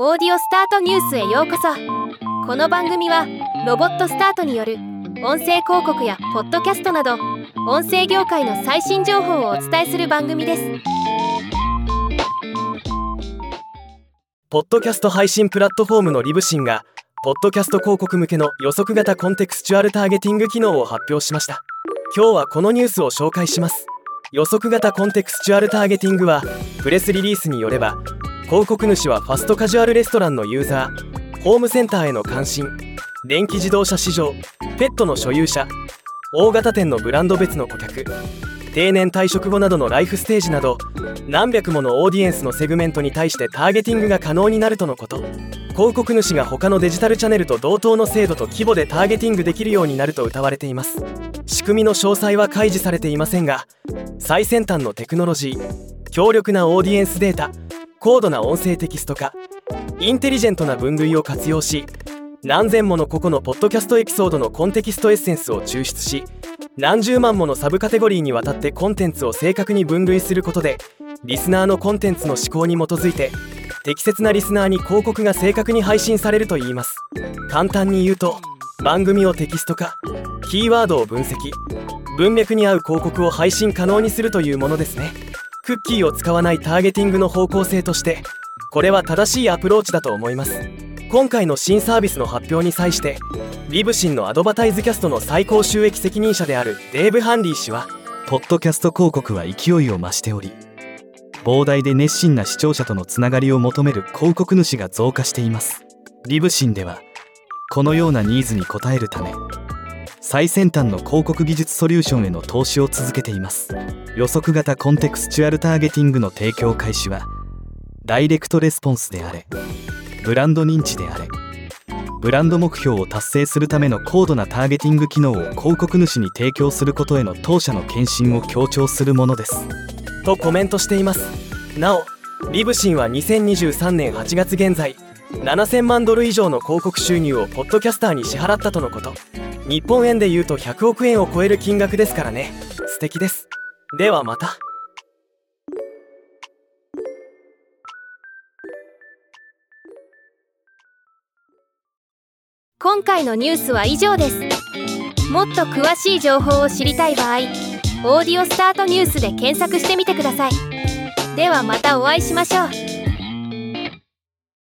オーディオスタートニュースへようこそ。この番組はロボットスタートによる音声広告やポッドキャストなど音声業界の最新情報をお伝えする番組です。ポッドキャスト配信プラットフォームのリブシンがポッドキャスト広告向けの予測型コンテクスチュアルターゲティング機能を発表しました。今日はこのニュースを紹介します。予測型コンテクスチュアルターゲティングはプレスリリースによれば広告主はファストカジュアルレストランのユーザー。ホームセンターへの関心。電気自動車市場。ペットの所有者。大型店のブランド別の顧客。定年退職後などのライフステージなど。何百ものオーディエンスのセグメントに対してターゲティングが可能になるとのこと。広告主が他のデジタルチャンネルと同等の精度と規模でターゲティングできるようになると謳われています。仕組みの詳細は開示されていませんが最先端のテクノロジー。強力なオーディエンスデータ。高度な音声テキスト化インテリジェントな分類を活用し何千もの個々のポッドキャストエピソードのコンテキストエッセンスを抽出し何十万ものサブカテゴリーにわたってコンテンツを正確に分類することでリスナーのコンテンツの思考に基づいて適切なリスナーに広告が正確に配信されるといいます。簡単に言うと番組をテキスト化キーワードを分析文脈に合う広告を配信可能にするというものですね。クッキーを使わないターゲティングの方向性としてこれは正しいアプローチだと思います。今回の新サービスの発表に際してリブシンのアドバタイズキャストの最高収益責任者であるデーブ・ハンリー氏はポッドキャスト広告は勢いを増しており膨大で熱心な視聴者とのつながりを求める広告主が増加しています。リブシンではこのようなニーズに応えるため最先端の広告技術ソリューションへの投資を続けています。予測型コンテクスチュアルターゲティングの提供開始はダイレクトレスポンスであれブランド認知であれブランド目標を達成するための高度なターゲティング機能を広告主に提供することへの当社の献身を強調するものです。とコメントしています。なおリブシンは2023年8月現在7000万ドル以上の広告収入をポッドキャスターに支払ったとのこと。日本円で言うと100億円を超える金額ですからね。素敵です。ではまた。今回のニュースは以上です。もっと詳しい情報を知りたい場合「オーディオスタートニュース」で検索してみてください。ではまたお会いしましょう。